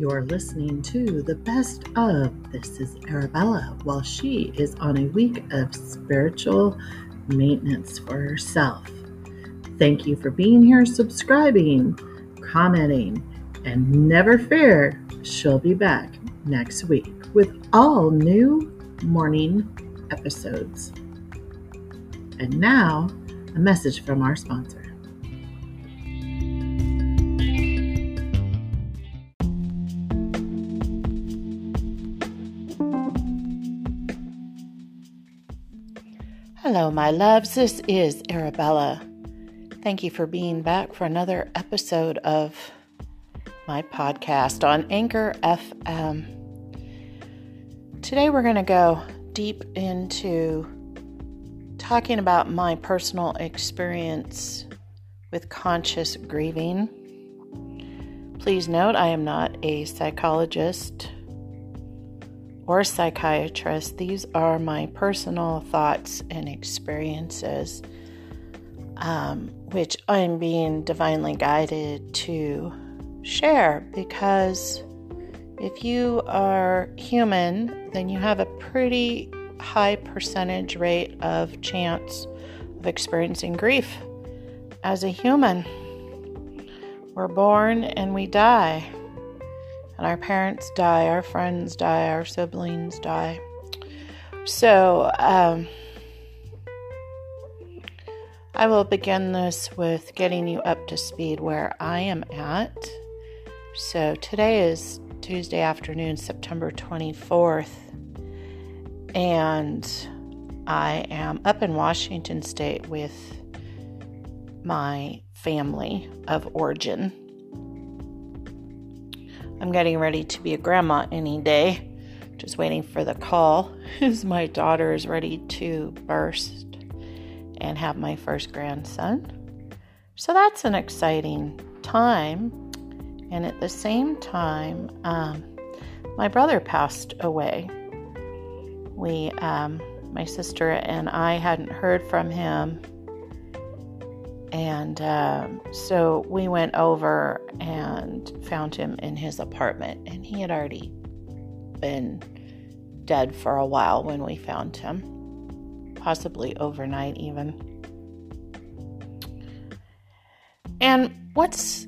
You're listening to the best of This is Arabella while she is on a week of spiritual maintenance for herself. Thank you for being here, subscribing, commenting, and never fear, she'll be back next week with all new morning episodes. And now, a message from our sponsor. Hello, my loves. This is Arabella. Thank you for being back for another episode of my podcast on Anchor FM. Today, we're going to go deep into talking about my personal experience with conscious grieving. Please note, I am not a psychologist or psychiatrist. These are my personal thoughts and experiences, um, which I'm being divinely guided to share because if you are human, then you have a pretty high percentage rate of chance of experiencing grief as a human. We're born and we die and our parents die, our friends die, our siblings die. So, um, I will begin this with getting you up to speed where I am at. So, today is Tuesday afternoon, September 24th, and I am up in Washington State with my family of origin. I'm getting ready to be a grandma any day. Just waiting for the call as my daughter is ready to burst and have my first grandson. So that's an exciting time. And at the same time, um, my brother passed away. We, um, my sister and I hadn't heard from him and um, so we went over and found him in his apartment, and he had already been dead for a while when we found him, possibly overnight even. And what's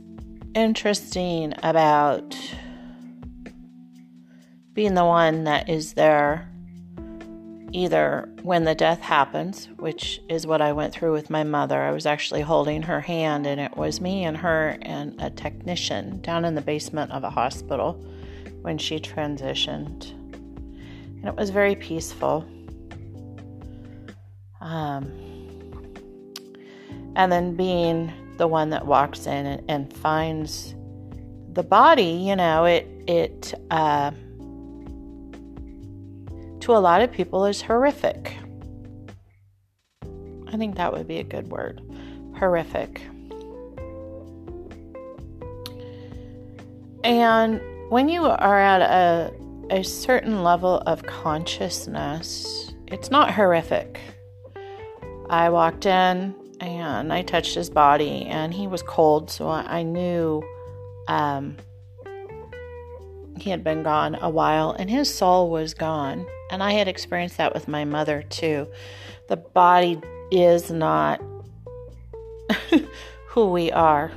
interesting about being the one that is there either when the death happens, which is what I went through with my mother. I was actually holding her hand, and it was me and her and a technician down in the basement of a hospital when she transitioned. And it was very peaceful. Um, and then being the one that walks in and, and finds the body, you know, it, it, uh, to a lot of people is horrific. I think that would be a good word horrific. And when you are at a, a certain level of consciousness, it's not horrific. I walked in and I touched his body, and he was cold, so I knew um, he had been gone a while, and his soul was gone. And I had experienced that with my mother too. The body is not who we are.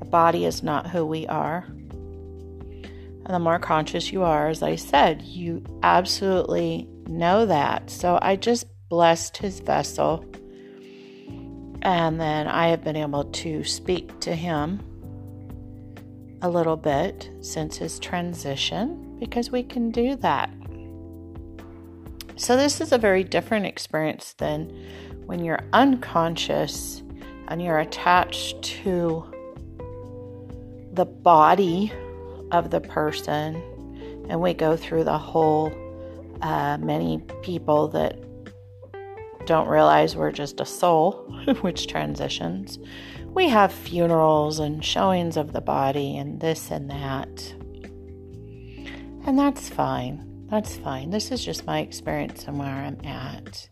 The body is not who we are. And the more conscious you are, as I said, you absolutely know that. So I just blessed his vessel. And then I have been able to speak to him a little bit since his transition because we can do that. So, this is a very different experience than when you're unconscious and you're attached to the body of the person. And we go through the whole, uh, many people that don't realize we're just a soul, which transitions. We have funerals and showings of the body and this and that. And that's fine. That's fine. This is just my experience and where I'm at.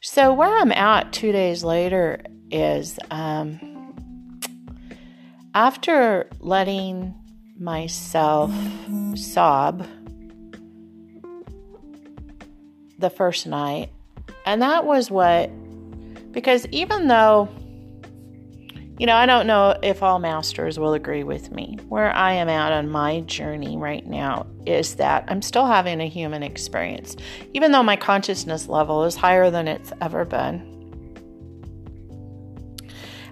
So, where I'm at two days later is um, after letting myself sob the first night. And that was what, because even though, you know, I don't know if all masters will agree with me, where I am at on my journey right now is that I'm still having a human experience, even though my consciousness level is higher than it's ever been.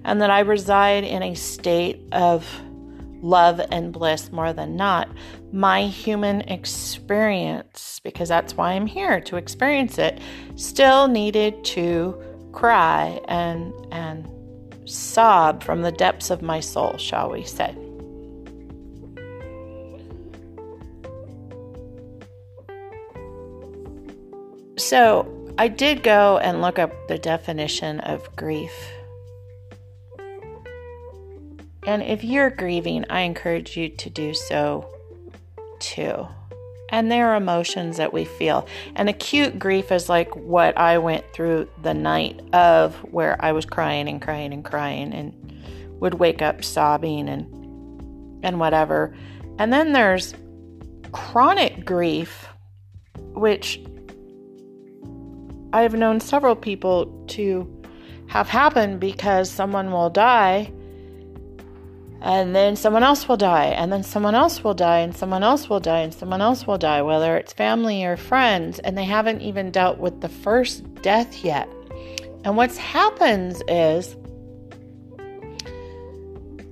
And that I reside in a state of love and bliss more than not. My human experience, because that's why I'm here to experience it, still needed to cry and and sob from the depths of my soul, shall we say. So, I did go and look up the definition of grief. And if you're grieving, I encourage you to do so too. And there are emotions that we feel. And acute grief is like what I went through the night of where I was crying and crying and crying and would wake up sobbing and and whatever. And then there's chronic grief which I've known several people to have happen because someone will die and then someone else will die, and then someone else will die, and someone else will die, and someone else will die, whether it's family or friends, and they haven't even dealt with the first death yet. And what happens is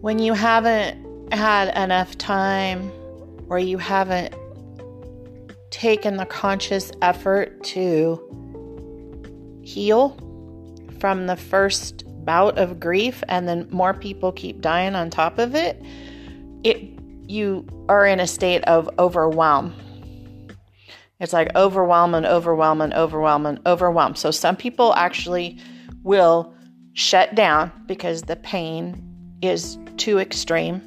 when you haven't had enough time or you haven't taken the conscious effort to heal from the first bout of grief and then more people keep dying on top of it, it you are in a state of overwhelm. It's like overwhelm and overwhelm and overwhelm and overwhelm. So some people actually will shut down because the pain is too extreme.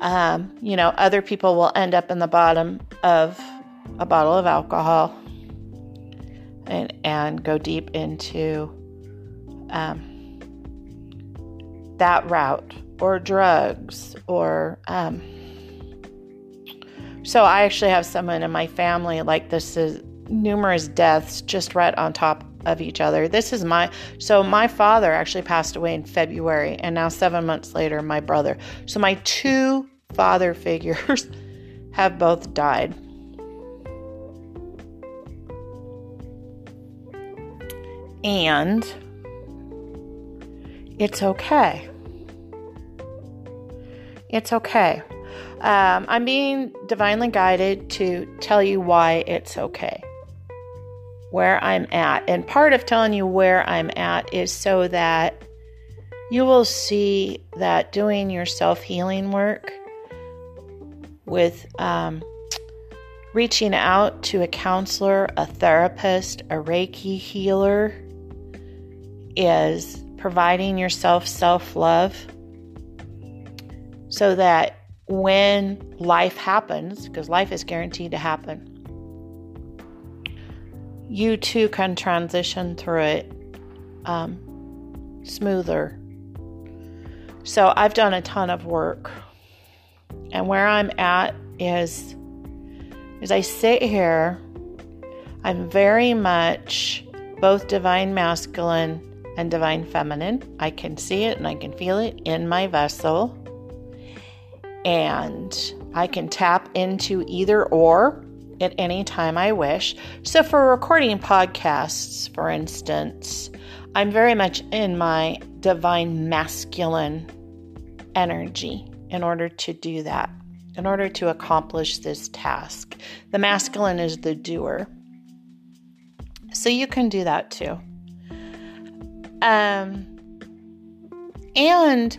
Um, you know, other people will end up in the bottom of a bottle of alcohol and and go deep into um, that route or drugs or um, so i actually have someone in my family like this is numerous deaths just right on top of each other. This is my so my father actually passed away in february and now seven months later my brother. So my two father figures have both died. And it's okay. It's okay. Um, I'm being divinely guided to tell you why it's okay, where I'm at. And part of telling you where I'm at is so that you will see that doing your self healing work with um, reaching out to a counselor, a therapist, a Reiki healer is providing yourself self love so that when life happens, because life is guaranteed to happen, you too can transition through it um, smoother. So I've done a ton of work, and where I'm at is, as I sit here, I'm very much both divine masculine and divine feminine. I can see it and I can feel it in my vessel. And I can tap into either or at any time I wish. So, for recording podcasts, for instance, I'm very much in my divine masculine energy in order to do that, in order to accomplish this task. The masculine is the doer. So, you can do that too. Um, and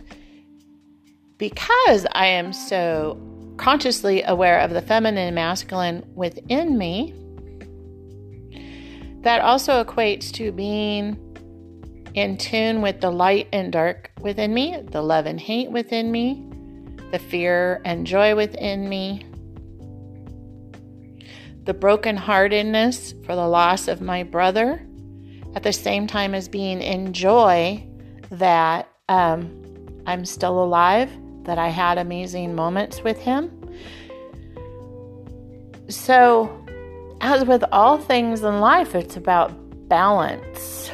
because I am so consciously aware of the feminine and masculine within me, that also equates to being in tune with the light and dark within me, the love and hate within me, the fear and joy within me, the brokenheartedness for the loss of my brother, at the same time as being in joy that um, I'm still alive that I had amazing moments with him. So, as with all things in life, it's about balance.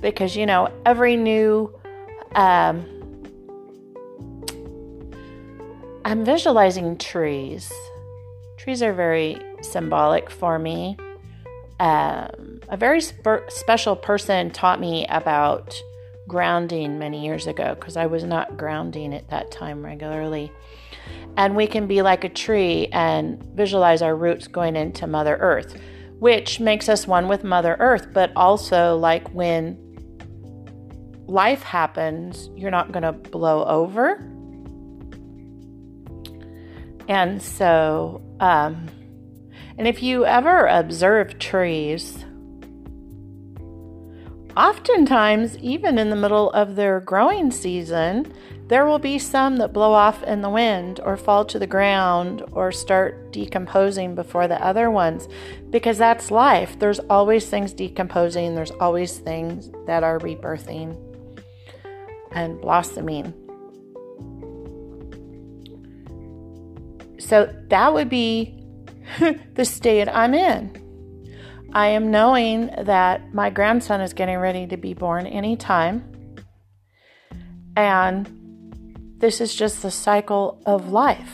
Because, you know, every new, um, I'm visualizing trees. Trees are very symbolic for me. Um, a very sp- special person taught me about grounding many years ago because I was not grounding at that time regularly. And we can be like a tree and visualize our roots going into Mother Earth, which makes us one with Mother Earth, but also like when life happens, you're not going to blow over. And so, um, and if you ever observe trees, oftentimes, even in the middle of their growing season, there will be some that blow off in the wind or fall to the ground or start decomposing before the other ones because that's life. There's always things decomposing, there's always things that are rebirthing and blossoming. So that would be the state I'm in. I am knowing that my grandson is getting ready to be born anytime. And this is just the cycle of life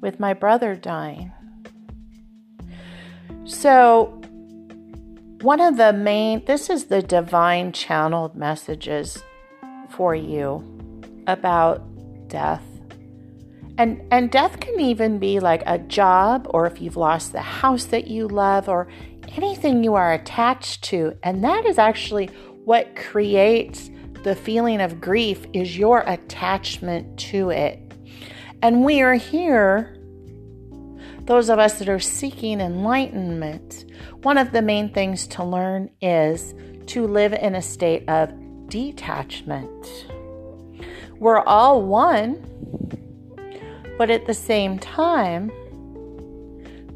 with my brother dying. So, one of the main, this is the divine channeled messages for you about death and and death can even be like a job or if you've lost the house that you love or anything you are attached to. And that is actually what creates the feeling of grief is your attachment to it. And we are here those of us that are seeking enlightenment one of the main things to learn is to live in a state of detachment. We're all one but at the same time,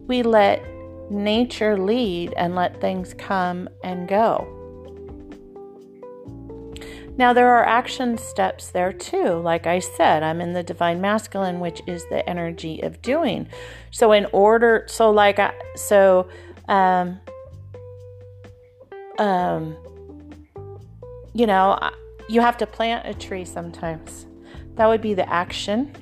we let nature lead and let things come and go. Now, there are action steps there too. Like I said, I'm in the divine masculine, which is the energy of doing. So, in order, so like, I, so, um, um, you know, you have to plant a tree sometimes. That would be the action.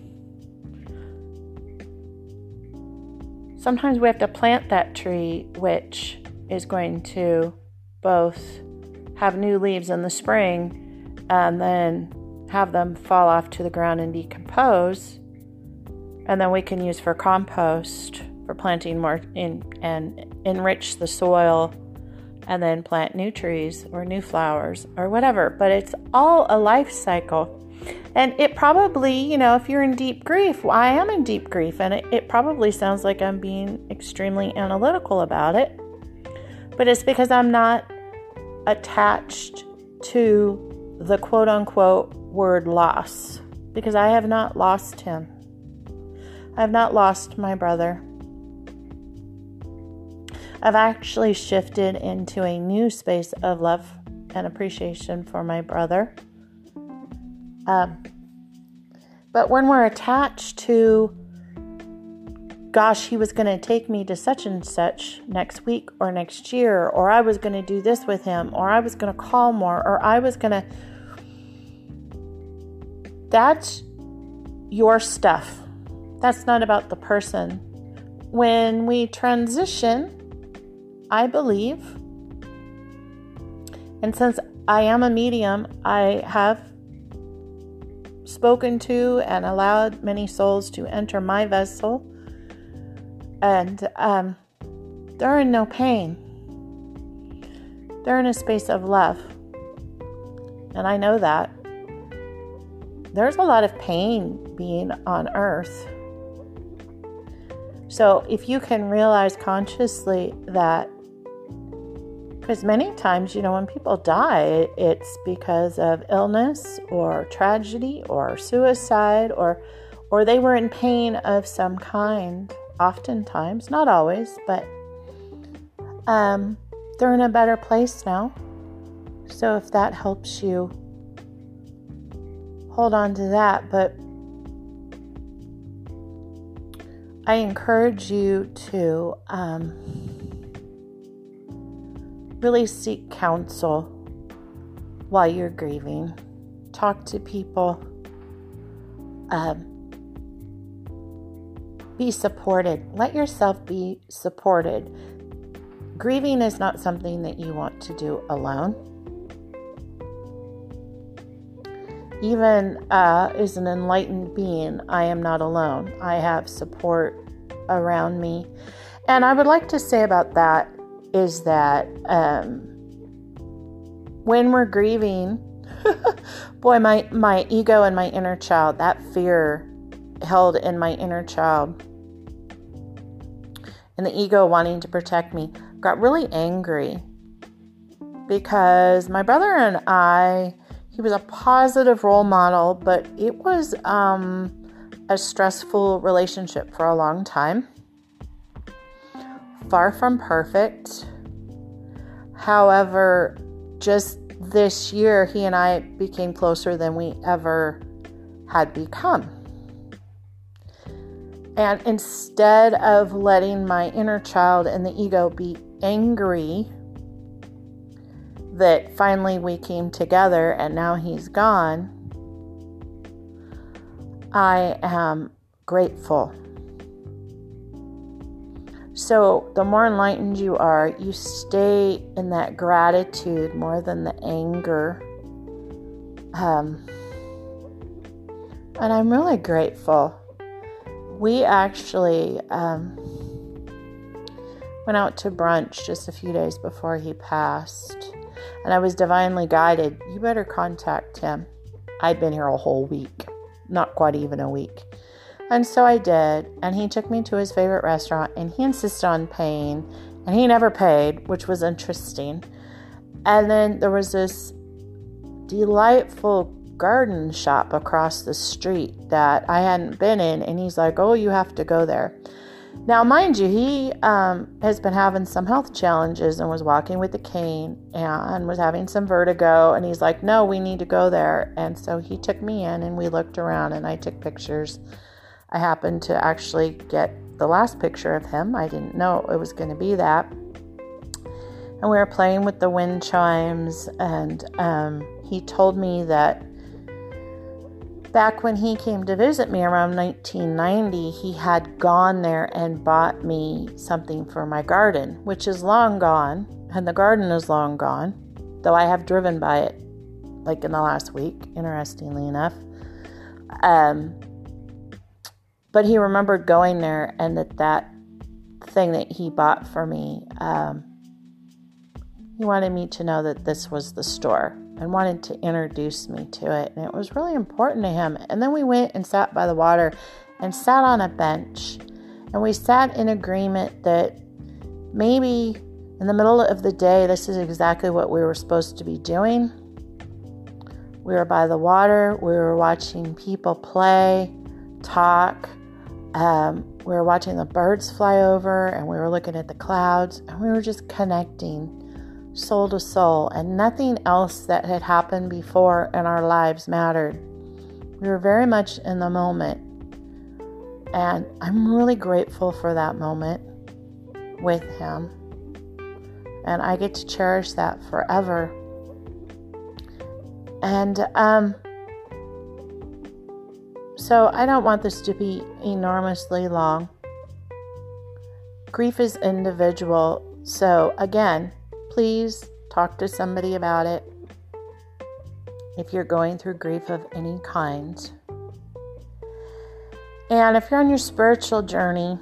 Sometimes we have to plant that tree, which is going to both have new leaves in the spring and then have them fall off to the ground and decompose. And then we can use for compost for planting more in and enrich the soil and then plant new trees or new flowers or whatever. But it's all a life cycle. And it probably, you know, if you're in deep grief, well, I am in deep grief, and it, it probably sounds like I'm being extremely analytical about it. But it's because I'm not attached to the quote unquote word loss, because I have not lost him. I have not lost my brother. I've actually shifted into a new space of love and appreciation for my brother. But when we're attached to, gosh, he was going to take me to such and such next week or next year, or I was going to do this with him, or I was going to call more, or I was going to. That's your stuff. That's not about the person. When we transition, I believe, and since I am a medium, I have spoken to and allowed many souls to enter my vessel. And um, they're in no pain, they're in a space of love. And I know that. There's a lot of pain being on earth. So if you can realize consciously that because many times, you know, when people die, it's because of illness or tragedy or suicide or or they were in pain of some kind, oftentimes, not always, but um, they're in a better place now. So if that helps you hold on to that, but I encourage you to um, really seek counsel while you're grieving. Talk to people. Um, be supported. Let yourself be supported. Grieving is not something that you want to do alone. Even uh, as an enlightened being, I am not alone. I have support around me. And I would like to say about that is that um, when we're grieving, boy, my, my ego and my inner child, that fear held in my inner child, and the ego wanting to protect me, got really angry because my brother and I he was a positive role model, but it was um, a stressful relationship for a long time. Far from perfect. However, just this year, he and I became closer than we ever had become. And instead of letting my inner child and the ego be angry that finally we came together and now he's gone, I am grateful. So, the more enlightened you are, you stay in that gratitude more than the anger. Um, and I'm really grateful. We actually um, went out to brunch just a few days before he passed and I was divinely guided. You better contact him. I'd been here a whole week, not quite even a week. And so I did, and he took me to his favorite restaurant, and he insisted on paying, and he never paid, which was interesting. And then there was this delightful garden shop across the street that I hadn't been in, and he's like, Oh, you have to go there. Now, mind you, he um, has been having some health challenges and was walking with a cane and was having some vertigo. And he's like, No, we need to go there. And so he took me in and we looked around and I took pictures. I happened to actually get the last picture of him. I didn't know it was going to be that. And we were playing with the wind chimes, and um, he told me that back when he came to visit me around 1990, he had gone there and bought me something for my garden, which is long gone, and the garden is long gone, though I have driven by it like in the last week, interestingly enough. Um, but he remembered going there and that that thing that he bought for me, um, he wanted me to know that this was the store and wanted to introduce me to it. And it was really important to him. And then we went and sat by the water and sat on a bench. And we sat in agreement that maybe in the middle of the day, this is exactly what we were supposed to be doing. We were by the water, we were watching people play, talk. Um, we were watching the birds fly over, and we were looking at the clouds, and we were just connecting soul to soul, and nothing else that had happened before in our lives mattered. We were very much in the moment, and I'm really grateful for that moment with Him. And I get to cherish that forever. And um, so I don't want this to be enormously long. Grief is individual. So, again, please talk to somebody about it if you're going through grief of any kind. And if you're on your spiritual journey,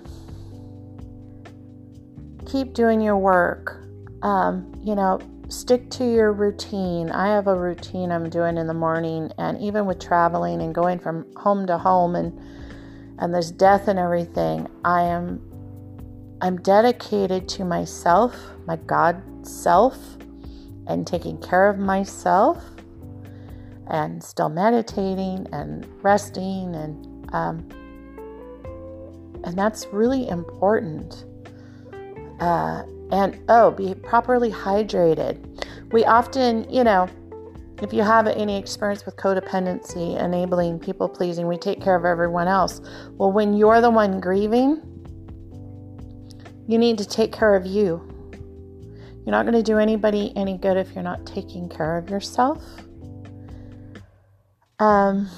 keep doing your work. Um, you know, stick to your routine. I have a routine I'm doing in the morning, and even with traveling and going from home to home and and this death and everything, I am I'm dedicated to myself, my God self and taking care of myself and still meditating and resting and um, and that's really important uh, and oh be properly hydrated we often you know if you have any experience with codependency enabling people pleasing we take care of everyone else well when you're the one grieving you need to take care of you. You're not going to do anybody any good if you're not taking care of yourself. Um,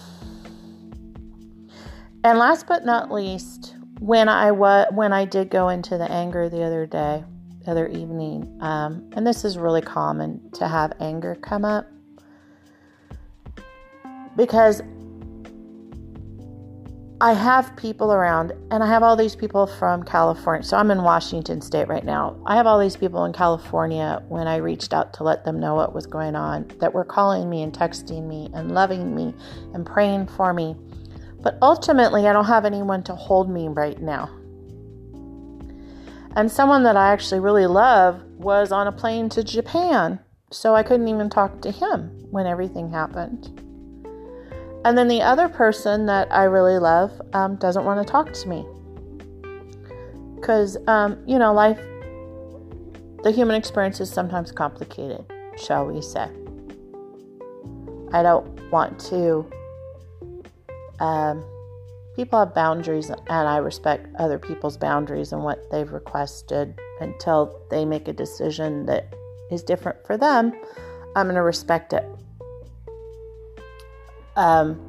and last but not least, when I was when I did go into the anger the other day, the other evening, um, and this is really common to have anger come up because I have people around, and I have all these people from California. So I'm in Washington State right now. I have all these people in California when I reached out to let them know what was going on that were calling me and texting me and loving me and praying for me. But ultimately, I don't have anyone to hold me right now. And someone that I actually really love was on a plane to Japan. So I couldn't even talk to him when everything happened. And then the other person that I really love um, doesn't want to talk to me. Because, um, you know, life, the human experience is sometimes complicated, shall we say. I don't want to. Um, people have boundaries, and I respect other people's boundaries and what they've requested until they make a decision that is different for them. I'm going to respect it. Um,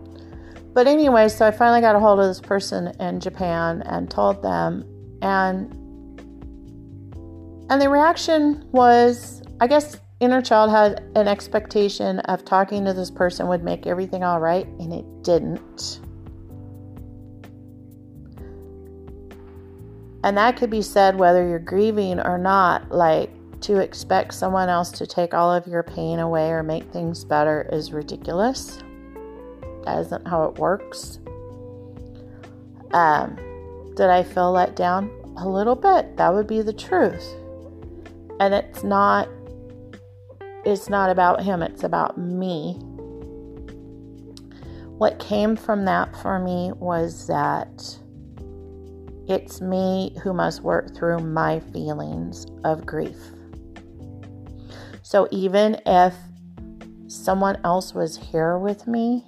but anyway, so I finally got a hold of this person in Japan and told them, and and the reaction was, I guess, inner child had an expectation of talking to this person would make everything all right, and it didn't. And that could be said whether you're grieving or not. Like, to expect someone else to take all of your pain away or make things better is ridiculous. That isn't how it works. Um, did I feel let down? A little bit. That would be the truth. And it's not it's not about him, it's about me. What came from that for me was that it's me who must work through my feelings of grief. So even if someone else was here with me,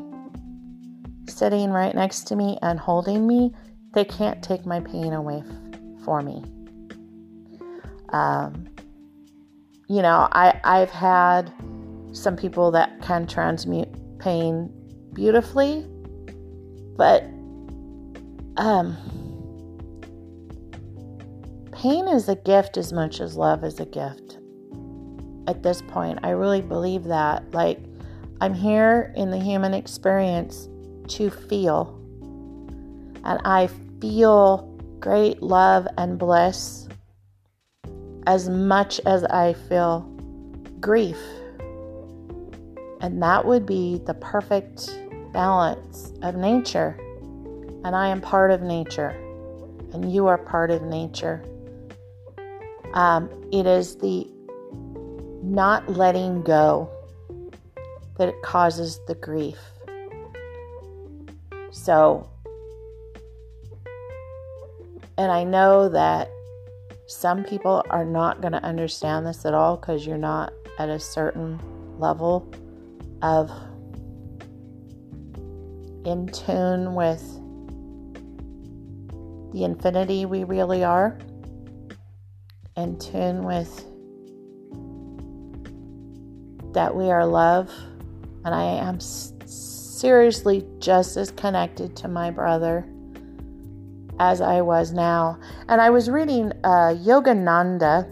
sitting right next to me and holding me, they can't take my pain away f- for me. Um, you know, I, I've had some people that can transmute pain beautifully, but um, pain is a gift as much as love is a gift. At this point, I really believe that. Like, I'm here in the human experience to feel. And I feel great love and bliss as much as I feel grief. And that would be the perfect balance of nature. And I am part of nature, and you are part of nature. Um, it is the not letting go that causes the grief. So, and I know that some people are not going to understand this at all because you're not at a certain level of in tune with the infinity we really are, in tune with that we are love. And I am seriously just as connected to my brother as I was now. And I was reading uh, Yogananda,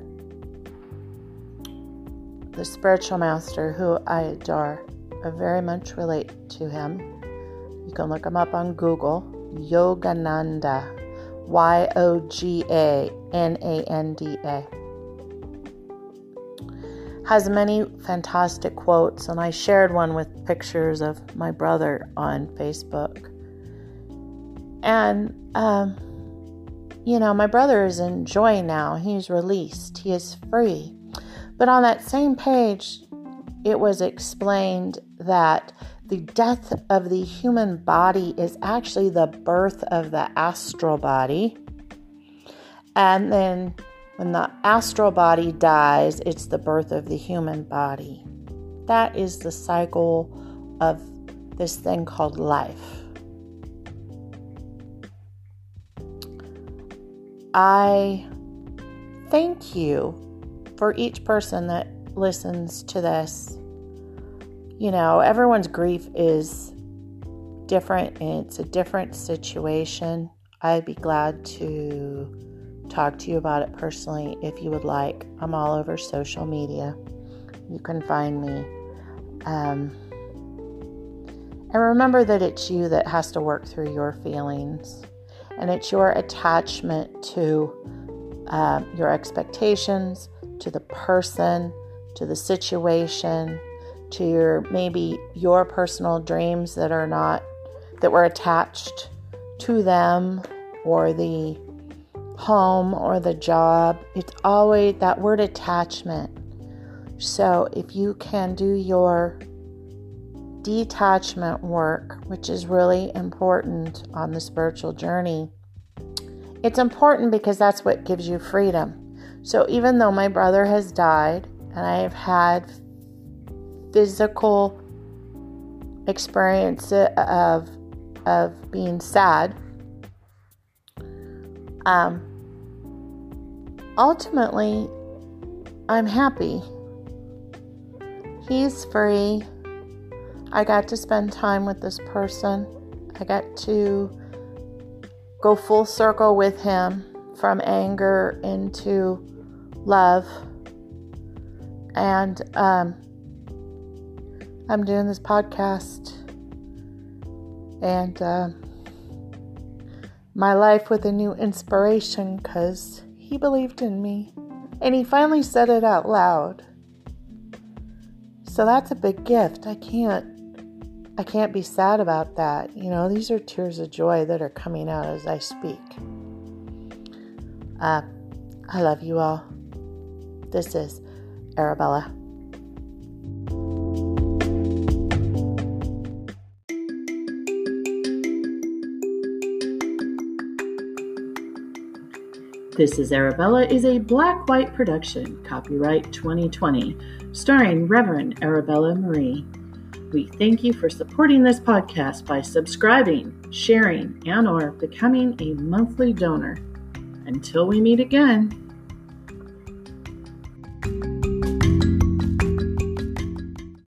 the spiritual master who I adore. I very much relate to him. You can look him up on Google. Yogananda. Y O G A N A N D A has many fantastic quotes, and I shared one with pictures of my brother on Facebook. And, um, you know, my brother is in joy now. He's released, he is free. But on that same page, it was explained that the death of the human body is actually the birth of the astral body. And then when the astral body dies, it's the birth of the human body. That is the cycle of this thing called life. I thank you for each person that listens to this. You know, everyone's grief is different it's a different situation. I'd be glad to talk to you about it personally if you would like. I'm all over social media. You can find me. Um, and remember that it's you that has to work through your feelings, and it's your attachment to uh, your expectations, to the person, to the situation, to your maybe your personal dreams that are not that were attached to them or the home or the job. It's always that word attachment. So if you can do your detachment work, which is really important on the spiritual journey, it's important because that's what gives you freedom. So even though my brother has died and I have had physical experience of of being sad, um, ultimately, I'm happy. He's free. I got to spend time with this person. I got to go full circle with him from anger into love. And um, I'm doing this podcast and uh, my life with a new inspiration because he believed in me and he finally said it out loud. So that's a big gift. I can't I can't be sad about that. You know, these are tears of joy that are coming out as I speak. Uh, I love you all. This is Arabella. This is Arabella is a black white production, copyright 2020, starring Reverend Arabella Marie. We thank you for supporting this podcast by subscribing, sharing, and or becoming a monthly donor. Until we meet again,